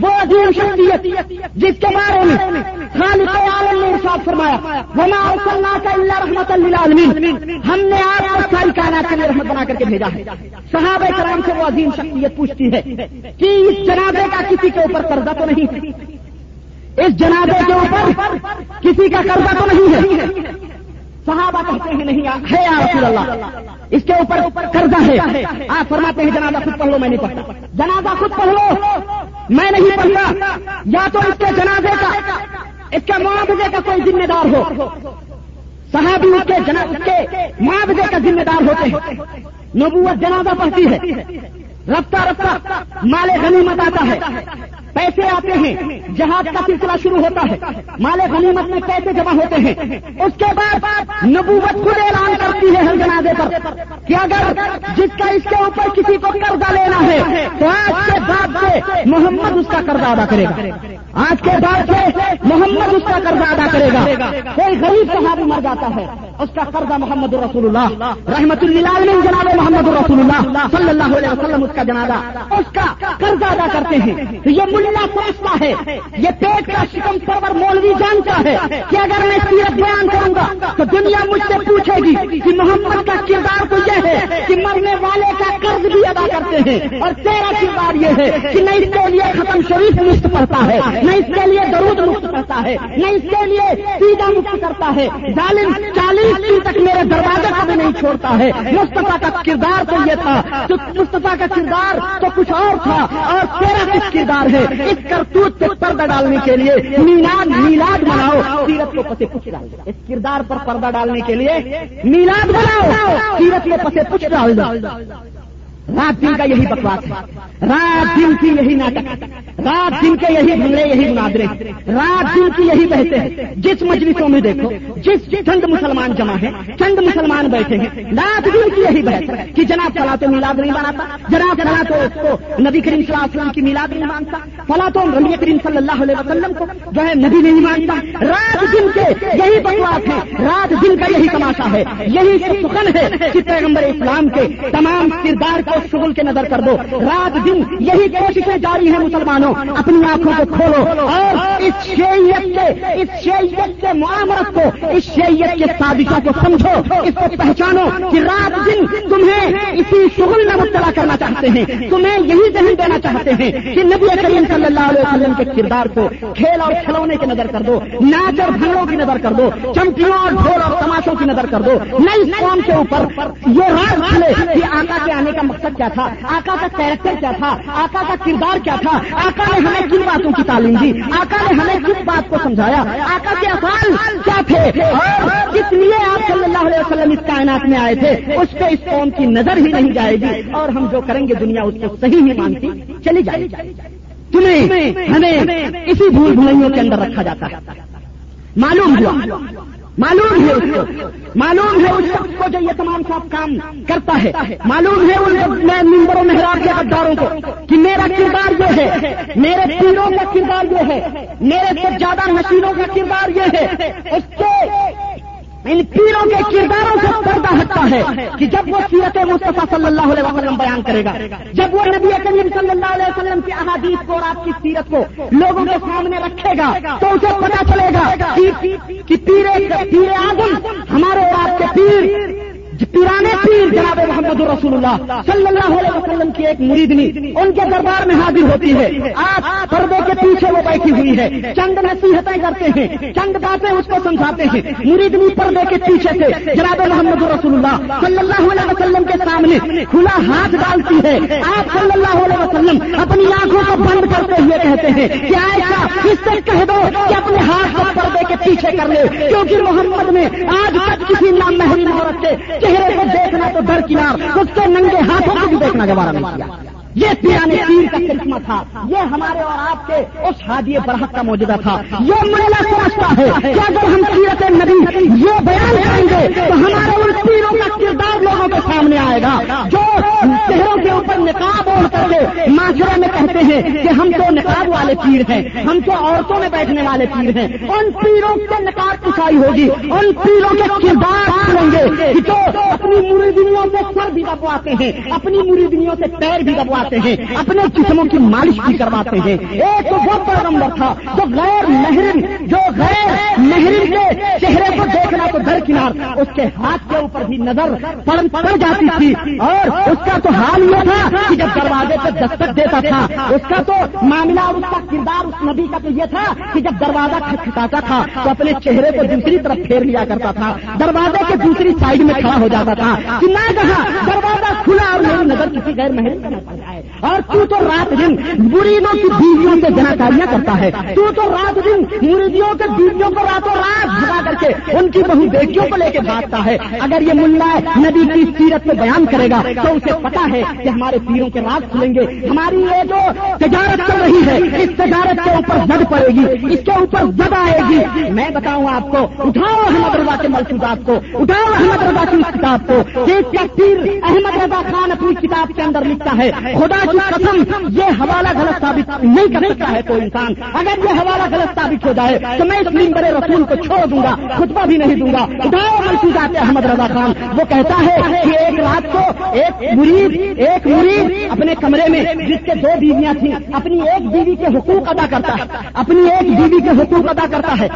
وہ عظیم شخصیت جس کے بارے میں خالق عالم نے ارشاد فرمایا، وما ارسلنا کا اللہ رحمت للعالمین ہم نے آپ کو ساری کائنات کے لیے رحمت بنا کر کے بھیجا ہے۔ صحابہ کرام سے وہ عظیم شخصیت پوچھتی ہے کہ اس جنازے کا کسی کے اوپر قرضہ تو نہیں اس جنازے کے اوپر کسی کا قرضہ تو نہیں ہے۔ صحابہ کہتے ہیں نہیں ہے یا رسول اللہ؟ اس کے اوپر قرضہ ہے۔ آپ فرماتے ہیں جنازہ خود پڑھ لو میں نہیں پڑھتا۔ جنازہ خود پڑھ لو۔ میں نہیں پڑھتا۔ یا تو اس کے جنازے کا اس کے معاوضے کا کوئی ذمہ دار ہو۔ صحابی اس کے معاوضے کا ذمہ دار ہوتے ہیں۔ نبوت جنازہ پڑھتی ہے۔ رفتہ رفتہ مال غنیمت آتا ہے۔ پیسے آتے ہیں جہاز کا سلسلہ شروع ہوتا ہے۔ مال غنیمت میں پیسے جمع ہوتے ہیں۔ اس کے بعد نبوت خود اعلان کرتی ہے ہر جنازے پر کہ اگر جس کا اس کے اوپر کسی کو قرضہ لینا ہے، تو آج کے بعد سے محمد اس کا قرضہ ادا کرے گا۔ آج کے بعد سے محمد اس کا قرضہ ادا کرے گا۔ کوئی غریب صحابی مر جاتا ہے، اس کا قرضہ محمد الرسول اللہ رحمت اللہ جناب محمد الرسول اللہ صلی اللہ علیہ وسلم، اس کا جنازہ۔ اس کا قرضہ ادا کرتے ہیں۔ تو یہ ملا سمجھتا ہے۔ یہ پیٹ کا شکم پرور مولوی جانتا ہے کہ اگر میں سیرت بیان کروں گا، تو دنیا مجھ سے پوچھے گی کہ محمد کا کردار تو یہ ہے کہ مرنے والے کا قرض بھی ادا کرتے ہیں۔ اور تیرا کردار یہ ہے کہ نہ اس کے لیے ختم شریف مفت پڑتا ہے۔ نہ اس کے لیے درود مفت کرتا ہے، نہ اس کے لیے سیدھا مفت کرتا ہے۔ ظالم چالیس دن تک میرے دروازے کو بھی نہیں چھوڑتا ہے۔ مصطفیٰ کا کردار تو یہ تھا مصطفیٰ کا کردار تو کچھ اور تھا اور تیرا کچھ کردار ہے؟ اس کرتوت پہ پردہ ڈالنے کے لیے میلاد میلاد بناؤ سیرت کو پتے پوچھ ڈال اس کردار پر پردہ ڈالنے کے لیے میلاد بناؤ سیرت کو پتے پوچھ ڈال دو رات دن کا یہی بکواس ہے۔ رات دن کی یہی ناٹک رات دن کے یہی جھگڑے یہی مناظرے۔ رات دن کی یہی بہتے ہیں۔ جس مجلسوں میں دیکھو، جس چند مسلمان جمع ہیں، چند مسلمان بیٹھے ہیں، رات دن کی یہی بحث ہے کہ جناب فلا تو میلاد نہیں بناتا، جناب فلا تو اس کو نبی کریم صلی اللہ علیہ وسلم کی میلاد نہیں مانتا فلا تو نبی کریم صلی اللہ علیہ وسلم کو جو ہے نبی نہیں مانتا۔ رات دن کے یہی بکواس ہے۔ رات دن کا یہی تماشا ہے۔ یہی سخن ہے کہ پیغمبر اسلام کے تمام کردار کو شغل کے نظر کر دو۔ رات دن یہی کوششیں جاری ہیں مسلمانوں۔ اپنی آنکھوں کو کھولو اور اس شیعت کے اس شیعت کے معاملت کو اس شیعت کے سازشوں کو سمجھو۔ اس کو پہچانو کہ رات دن تمہیں اسی شغل میں مبتلا کرنا چاہتے ہیں۔ تمہیں یہی ذہن دینا چاہتے ہیں کہ نبی کریم صلی اللہ علیہ وسلم کے کردار کو کھیل اور کھلونے کی نظر کر دو۔ ناچ اور بھنگڑوں کی نظر کر دو۔ چمکیوں اور ڈھول اور تماشوں کی نظر کر دو۔ نئی قوم کے اوپر یہ راز کھلے کہ آقا کے آنے کا مقصد کیا تھا؟ آقا کا کیریکٹر کیا تھا؟ آقا کا کردار کیا تھا؟ آقا نے ہمیں کن باتوں کی تعلیم دی؟ آقا نے ہمیں کس بات کو سمجھایا؟ آقا کے افعال کیا تھے؟ اور کس لیے آپ صلی اللہ علیہ وسلم اس کائنات میں آئے تھے؟ اس پہ اس قوم کی نظر ہی نہیں جائے گی۔ اور ہم جو کریں گے دنیا اس کو صحیح ہی مانتی چلی جائے گی۔ تمہیں ہمیں اسی بھول بھلائیوں کے اندر رکھا جاتا ہے۔ معلوم ہوا معلوم ہے اس کو، معلوم ہے اس شخص کو جو یہ تمام سب کام کرتا ہے۔ معلوم ہے ان ممبر و محراب کے غداروں کو کہ میرا کردار یہ ہے، میرے پیروں کا کردار یہ ہے، میرے سے زیادہ مشینوں کا کردار یہ ہے۔ اس کے ان پیروں کے کرداروں سے پردہ ہٹتا ہے کہ جب وہ سیرت مصطفیٰ صلی اللہ علیہ وسلم بیان کرے گا، جب وہ نبی کریم صلی اللہ علیہ وسلم کی احادیث کو اور آپ کی سیرت کو لوگوں کے سامنے رکھے گا، تو اسے پتا چلے گا کہ پیرے پیرے آدم، ہمارے اور آپ کے پیر پیرانے پیر جناب محمد رسول اللہ صلی اللہ علیہ وسلم کی ایک مریدنی ان کے دربار میں حاضر ہوتی ہے۔ آپ پردے کے پیچھے وہ بیٹھی ہوئی ہے۔ چند نصیحتیں کرتے ہیں۔ چند باتیں اس کو سمجھاتے ہیں۔ مریدنی پردے کے پیچھے سے جناب محمد رسول اللہ صلی اللہ علیہ وسلم کے سامنے کھلا ہاتھ ڈالتی ہے۔ آپ صلی اللہ علیہ وسلم اپنی آنکھوں کو بند کرتے ہوئے کہتے ہیں کہ آئے اس سے کہہ دو کہ اپنے ہاتھ کو پردے کے پیچھے کر لے۔ کیونکہ محمد نے آج تک کسی نام محرم عورت کے چہرے کو دیکھنا تو در کنار اس کے ننگے ہاتھوں کو بھی دیکھنا گوارا نہیں کیا۔ یہ پیرانے پیر کا کرشمہ تھا۔ یہ ہمارے اور آپ کے اس ہادی برحق کا موجودہ تھا۔ یہ میلہ سمجھتا ہے کہ اگر ہم سیرت نبی یہ بیان کریں گے تو ہمارے ان پیروں کا کردار لوگوں کے سامنے آئے گا۔ جو چہروں کے اوپر نقاب اوڑھ کر کے معاشرے میں کہتے ہیں کہ ہم تو نقاب والے پیر ہیں، ہم تو عورتوں میں بیٹھنے والے پیر ہیں۔ ان پیروں سے نقاب کسائی ہوگی، ان پیروں کے کردار کریں گے جو اپنی مریدنیوں سے سر بھی دبواتے ہیں، اپنی مریدنیوں سے پیر بھی دبواتے ہیں، اپنے جسموں کی مالش بھی کرواتے ہیں۔ ایک تو وہ پیغمبر تھا جو غیر محرم، جو غیر محرم کے چہرے کو دیکھنا تو در کنار اس کے ہاتھ کے اوپر بھی نظر پڑ جاتی تھی۔ اور اس کا تو حال یہ تھا کہ جب دروازے پہ دستک دیتا تھا اس کا تو معاملہ اور اس کا کردار اس نبی کا تو یہ تھا کہ جب دروازہ کھٹکھٹاتا تھا تو اپنے چہرے کو دوسری طرف پھیر لیا کرتا تھا، دروازے کے دوسری سائڈ میں کھڑا ہو جاتا تھا کہ نہ کہا دروازہ کھلا اور میری نظر کسی غیر محرم کا نہ اور تو تو رات دن مریدوں کی بیویوں سے جناکاریاں کرتا ہے۔ تو تو رات دن مریدیوں کے بیویوں کو راتوں رات بھگا کر کے ان کی بہو بیٹیوں کو لے کے بھاگتا ہے۔ اگر یہ ملا نبی کی سیرت میں بیان کرے گا تو اسے پتا ہے کہ ہمارے پیروں کے رات کھلیں گے۔ ہماری یہ جو تجارت چل رہی ہے، اس تجارت کے اوپر زد پڑے گی، اس کے اوپر زد آئے گی۔ میں بتاؤں آپ کو، اٹھاؤ احمد رضا کے ملفوظات کو، اٹھاؤ احمد رضا کی اس کتاب کو۔ پیر احمد رضا خان اپنی کتاب کے اندر لکھتا ہے، خدا کی قسم، یہ حوالہ غلط ثابت نہیں کر سکتا ہے کوئی انسان۔ اگر یہ حوالہ غلط ثابت ہو جائے تو میں اس ممبر رسول کو چھوڑ دوں گا، خطبہ بھی نہیں دوں گا۔ اٹھاؤ احمد رضا خان، وہ کہتا ہے کہ ایک رات کو ایک مرید ایک مرید اپنے کمرے میں، جس کے دو بیویاں تھیں، اپنی ایک بیوی کے حقوق ادا کرتا ہے، اپنی ایک بیوی کے حقوق ادا کرتا ہے۔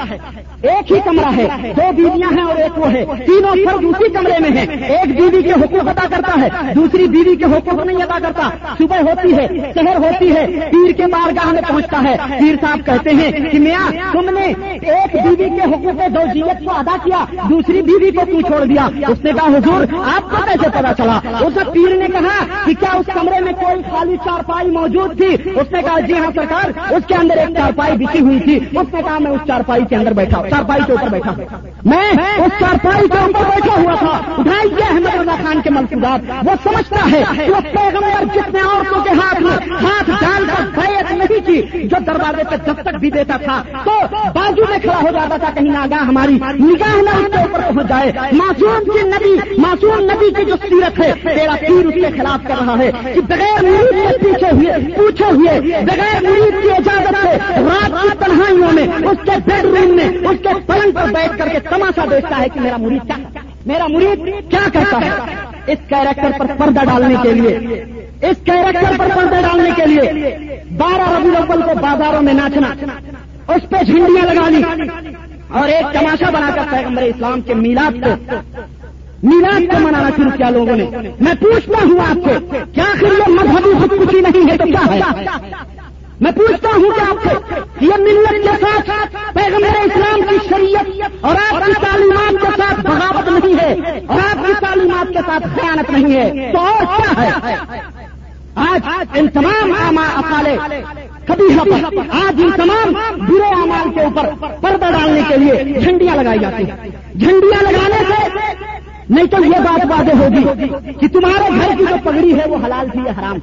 ایک ہی کمرہ ہے، دو بیویاں ہیں اور ایک وہ ہے۔ تینوں فرد اسی کمرے میں ہیں۔ ایک بیوی کے حقوق ادا کرتا ہے، دوسری بیوی کے حقوق نہیں ادا کرتا۔ صبح ہوتی ہے شہر ہوتی ہے، پیر کے بارگاہ میں پہنچتا ہے۔ پیر صاحب کہتے ہیں کہ میاں، تم نے ایک بیوی کے حقوق دوجیت کو ادا کیا، دوسری بیوی کو کیوں چھوڑ دیا؟ اس نے کہا، حضور، آپ کو کیسے پتا چلا؟ اس پیر نے کہا کہ کیا اس کمرے میں کوئی خالی چارپائی موجود تھی؟ اس نے کہا جی ہاں سرکار، اس کے اندر ایک چارپائی بچی ہوئی تھی۔ اس نے کہا، میں اس چارپائی کے اندر بیٹھا چارپائی کے اوپر بیٹھا میں اس چارپائی کے اوپر بیٹھا ہوا تھا۔ اٹھائی احمد اللہ خان کے منصوبات، وہ سمجھتا ہے کہ وہ پیغمبر جتنے عورتوں کے ہاتھ میں ہاتھ ڈال کر بیعت نہیں کی، جو دروازے پہ جب تک بھی دیتا تھا، تو بازو میں کھڑا ہو جاتا تھا، کہیں ناگاہ ہماری نگاہ نہ اس کے اوپر پہنچ جائے۔ معصوم کی نبی، معصوم نبی کی جو سیرت ہے، تیرا پیر اس کے خلاف کر رہا ہے کہ بغیر مرید کے پیچھے ہوئے، پوچھے ہوئے، بغیر مرید کی اجازت سے رات کی تنہائیوں میں، اس کے بیڈ روم میں، اس کے پلنگ پر بیٹھ کر کے تماشا دیکھتا ہے کہ میرا مرید کیا میرا مرید کیا کرتا ہے؟ اس کیریکٹر پر پردہ ڈالنے کے لیے اس کیریکٹر پر پردہ ڈالنے کے لیے بارہ ربی الاول کو بازاروں میں ناچنا، اس پہ جھنڈیاں لگانی اور ایک تماشا بنا کر پیغمبر اسلام کے میلاد کو میلاد کو منانا شروع کیا لوگوں نے۔ میں پوچھتا ہوں آپ کو، کیا آخر یہ مذہبی خود کچھ نہیں ہے تو کیا ہے؟ میں پوچھتا ہوں کہ آپ کو، یہ ملت کے ساتھ پیغمبر اسلام کی شریعت اور آپ کی تعلیمات کے ساتھ بغاوت نہیں ہے اور آپ کی تعلیمات کے ساتھ خیانت نہیں ہے، تو اور کیا ہے؟ آج ان تمام اقالے، کبھی آج ان تمام برے امال کے اوپر پردہ ڈالنے کے لیے جھنڈیاں لگائی جاتی ہیں۔ جھنڈیاں لگانے سے نہیں تو یہ بات واضح ہوگی کہ تمہارے گھر کی جو پگڑی ہے وہ حلال تھی یا حرام؟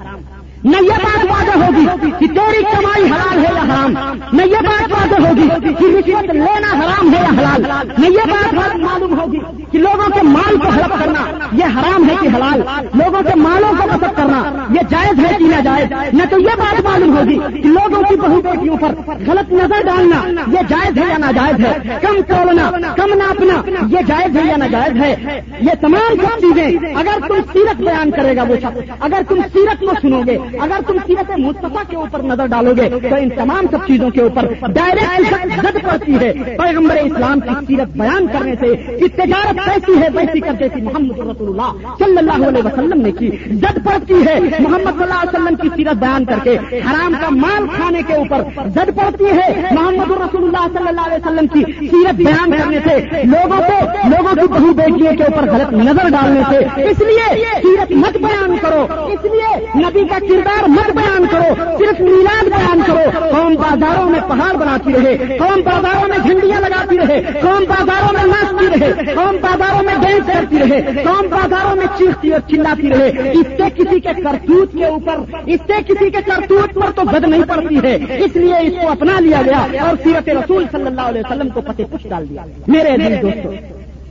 نہ یہ بات واضح ہوگی کہ تیری کمائی حلال ہے یا حرام، نہ یہ بات واضح ہوگی کہ رشوت لینا حرام ہے یا حلال، نہ یہ بات معلوم ہوگی کہ لوگوں کے مال کو ہڑپ کرنا یہ حرام ہے کہ حلال، لوگوں کے مالوں کو بسط کرنا یہ جائز ہے کہ نہ جائز نہ تو یہ بات معلوم ہوگی کہ لوگوں کی بہو بیٹیوں پر غلط نظر ڈالنا یہ جائز ہے یا ناجائز ہے؟ کم تولنا کم ناپنا، یہ جائز ہے یا ناجائز ہے؟ یہ تمام سب چیزیں، اگر تم سیرت بیان کرے گا وہ شخص، اگر تم سیرت کو سنو گے اگر تم سیرت مصطفیٰ کے اوپر نظر ڈالو گے تو ان تمام سب چیزوں کے اوپر ڈائریکٹ زد پڑتی ہے۔ پیغمبر اسلام کی سیرت بیان کرنے سے کہ تجارت کیسی ہے ویسی کرتے تھی محمد رسول اللہ صلی اللہ علیہ وسلم نے کی۔ زد پڑتی ہے۔ محمد صلی اللہ علیہ وسلم کی سیرت بیان کر کے حرام کا مال کھانے کے اوپر زد پڑتی ہے۔ محمد رسول اللہ صلی اللہ علیہ وسلم کی سیرت بیان کرنے سے لوگوں کو لوگوں کی بہو بیٹیوں کے اوپر غلط نظر ڈالنے سے۔ اس لیے سیرت مت بیان کرو۔ اس لیے نبی کا کردار مت بیان کرو، صرف میلاد بیان کرو۔ قوم بازاروں میں پہاڑ بناتی رہے، قوم بازاروں میں جھنڈیاں لگاتی رہے، قوم بازاروں میں ناچتی رہے، قوم بازاروں میں ڈینس کرتی رہے، قوم بازاروں میں چیختی اور چلاتی رہے۔ اس سے کسی کے کرتوت کے اوپر، اس سے کسی کے کرتوت پر تو بد نہیں پڑتی ہے۔ اس لیے اس کو اپنا لیا گیا اور سیرت رسول صلی اللہ علیہ وسلم کو پتے کچھ ڈال دیا۔ میرے دوستوں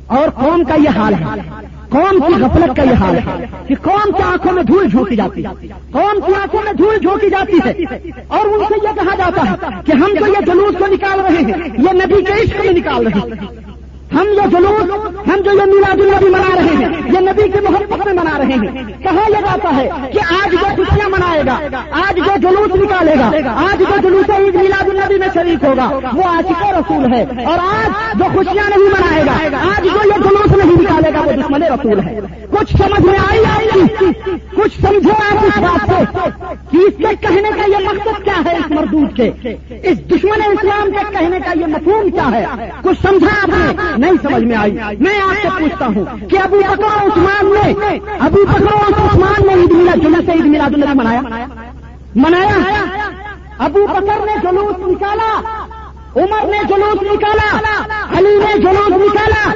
اور قوم کا یہ حال ہے۔ قوم کی غفلت کا یہ حال ہے کہ قوم کی آنکھوں میں دھول جھونکی جاتی ہے۔ قوم کی آنکھوں میں دھول جھونکی جاتی ہے۔ اور ان سے یہ کہا جاتا ہے کہ ہم جو یہ جلوس کو نکال رہے ہیں۔ یہ نبی کے عشق میں نکال رہے ہیں۔ ہم یہ جلوس، ہم جو یہ میلاد النبی منا رہے ہیں، یہ نبی کی محبت میں منا رہے ہیں۔ کہا یہ جاتا ہے کہ آج جو خوشیاں منائے گا؟ آج جو جلوس نکالے گا؟ آج جو جلوس عید میلاد النبی میں شریک ہوگا؟ وہ آج کا رسول ہے۔ اور آج جو خوشیاں نہیں منائے گا، آج جو یہ جلوس نہیں نکالے گا، وہ دشمن رسول ہے۔ کچھ سمجھ میں آئی آئی کچھ سمجھو آپ اس بات کو کہ اس کے کہنے کا یہ مقصد کیا ہے اس مردود کے؟ اس دشمن اسلام کے کہنے کا یہ مفہوم کیا ہے؟ کچھ سمجھا آپ نے؟ نہیں سمجھ میں آئی۔ میں آپ سے پوچھتا ہوں کہ ابو بکر عثمان نے ابو بکر عثمان نے عید میلاد جلوس عید میلاد اللہ منایا۔ منایا؟ ابو بکر نے جلوس نکالا۔ عمر نے جلوس نکالا علی نے جلوس نکالا،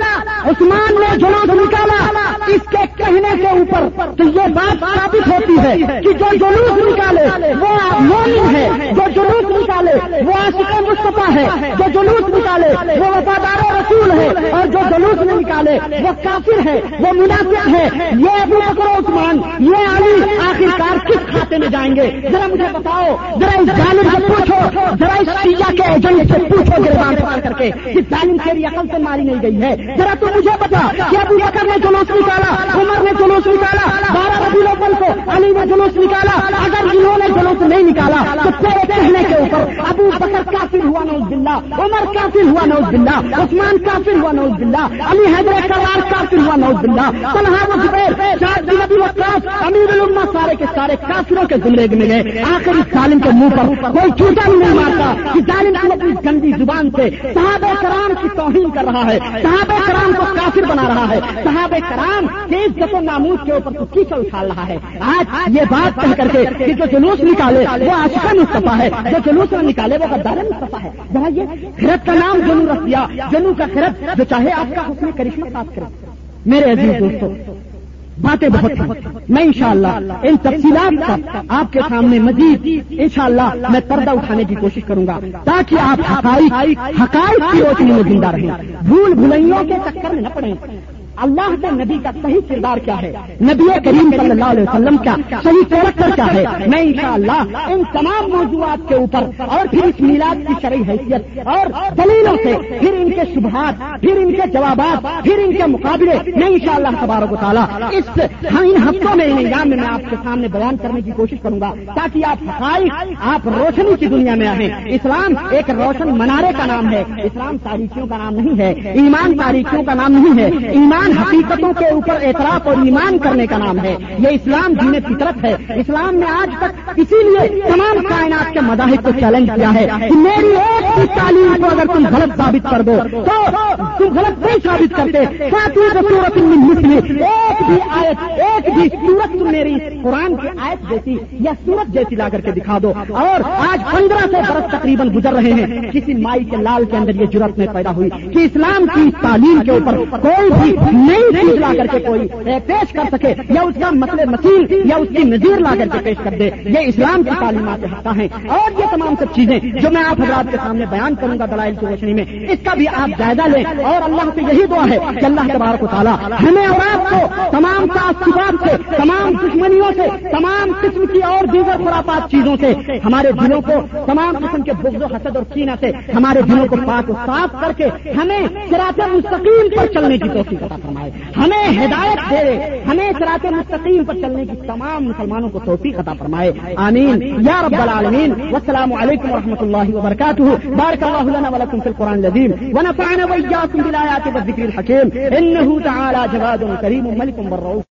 عثمان نے جلوس نکالا۔ اس کے کہنے کے اوپر تو یہ بات ثابت ہوتی ہے کہ جو جلوس نکالے، وہ مومن ہے۔ جو جلوس نکالے، وہ عاشق مصطفیٰ ہے۔ جو جلوس نکالے، وہ وفادار رسول ہے۔ اور جو جلوس میں نکالے، وہ کافر ہے، وہ مناسب ہے۔ یہ ابو بکر عثمان، یہ علی آخرکار کس کھاتے میں جائیں گے؟ ذرا مجھے بتاؤ، ذرا اس ظالم سے پوچھو، ذرا اس کے ایجنٹ سے پوچھو گربان سوال کر کے کہ ظالم تیری عقل سے ماری نہیں گئی ہے۔ ذرا تو مجھے بتا کہ ابو بکر نے جلوس نکالا، عمر نے جلوس نکالا، بارہ ربی الاول کو علی نے جلوس نکالا۔ اگر انہوں نے جلوس نہیں نکالا، تو تیرے کہنے کے اوپر ابو بکر کافر ہوا نوز بلّہ عمر کافر ہوا نوز بلّہ عثمان کافر ہوا نوز بلّہ علی حیدر کرار کافر ہوا نوز بلّہ طلحہ و زبیر شاید بن ابی وقاص امیر الامہ سارے کے سارے کافروں کے زمرے میں گئے۔ آخر اس ظالم کے منہ پر کوئی چوٹا نہیں مارتا کہ ظالم کی اپنی گندی زبان سے صحابہ کرام کی توہین کر رہا ہے۔ صحابہ کرام کو کافر بنا رہا ہے۔ صحابہ کرام کے عزت و ناموز کے اوپر تو کیچڑ اچھال رہا ہے۔ آج یہ بات کہہ کر کے کہ جو جلوس نکالے، وہ آشقا مصطفیٰ ہے۔ جو جلوس نہ نکالے، وہ غدار مصطفیٰ ہے۔ ذرا یہ خرد کا نام جنو رکھ دیا جنو کا خرد، جو چاہے آپ کا حسن کرشمہ بات کرے۔ میرے عزیز دوستوں باتیں بہت ہیں۔ میں انشاءاللہ ان تفصیلات کا آپ کے سامنے مزید انشاءاللہ میں پردہ اٹھانے کی کوشش کروں گا تاکہ آپ حقائق حقائق کی روشنی میں زندہ رہیں۔ بھول بھلائیوں کے چکر میں نہ پڑیں۔ اللہ کے نبی کا صحیح کردار کیا ہے؟ نبی کریم صلی اللہ علیہ وسلم کا صحیح کیریکٹر کیا ہے؟ میں انشاءاللہ ان تمام موضوعات کے اوپر اور پھر اس میلاد کی شرعی حیثیت اور دلیلوں سے پھر ان کے شبہات، پھر ان کے جوابات، پھر ان کے مقابلے میں انشاءاللہ شاء اللہ و تعالیٰ اس ان ہفتوں میں ان ایام میں میں آپ کے سامنے بیان کرنے کی کوشش کروں گا تاکہ آپ حقائق، آپ روشنی کی دنیا میں آئیں۔ اسلام ایک روشن منارے کا نام ہے۔ اسلام تاریخیوں کا نام نہیں ہے۔ ایمان تاریخیوں کا نام نہیں ہے۔ ایمان حقیقتوں کے اوپر اعتراف اور ایمان کرنے کا نام ہے۔ یہ اسلام دین فطرت ہے۔ اسلام نے آج تک اسی لیے تمام کائنات کے مذاہب کو چیلنج کیا ہے کہ میری ایک بھی تعلیم کو اگر تم غلط ثابت کر دو، تو تم غلط نہیں ثابت کرتے۔ سورت ایک بھی آیت، ایک بھی سورت تم میری قرآن کی آیت جیسی یا سورت جیسی لا کر کے دکھا دو۔ اور آج پندرہ سو برس تقریباً گزر رہے ہیں۔ کسی مائی کے لال کے اندر یہ ضرورت میں پیدا ہوئی کہ اسلام کی تعلیم کے اوپر کوئی بھی نئی چیز لا کر کے کوئی پیش کر سکے، یا اس کا مسئلہ مسیح یا اس کی نظیر لا کر کے پیش کر دے۔ یہ اسلام کی تعلیمات حصہ ہیں۔ اور یہ تمام سب چیزیں جو میں آپ حضرات کے سامنے بیان کروں گا دلائل کی روشنی میں، اس کا بھی آپ جائزہ لیں۔ اور اللہ سے یہی دعا ہے کہ اللہ تبارک و تعالیٰ ہمیں اور آپ کو تمام تعصبات سے، تمام دشمنیوں سے، تمام قسم کی اور دیگر خرافات چیزوں سے، ہمارے دلوں کو تمام قسم کے بغض و حسد اور چینا سے، ہمارے دلوں کو پاک و صاف کر کے ہمیں سراط مستقیم پر چلنے کی توفیق عطا فرمائے، ہمیں ہدایت دے، ہمیں سراط مستقیم پر چلنے کی تمام مسلمانوں کو توفیق عطا فرمائے. آمین. یا رب العالمین. والسلام علیکم ورحمۃ اللہ وبرکاتہ. بارک اللہ لنا ولکم فی القرآن العظیم. ونفعنا وإياكم بالآيات والذكر الحكيم إنه تعالى جواد كريم ملك بالرؤوف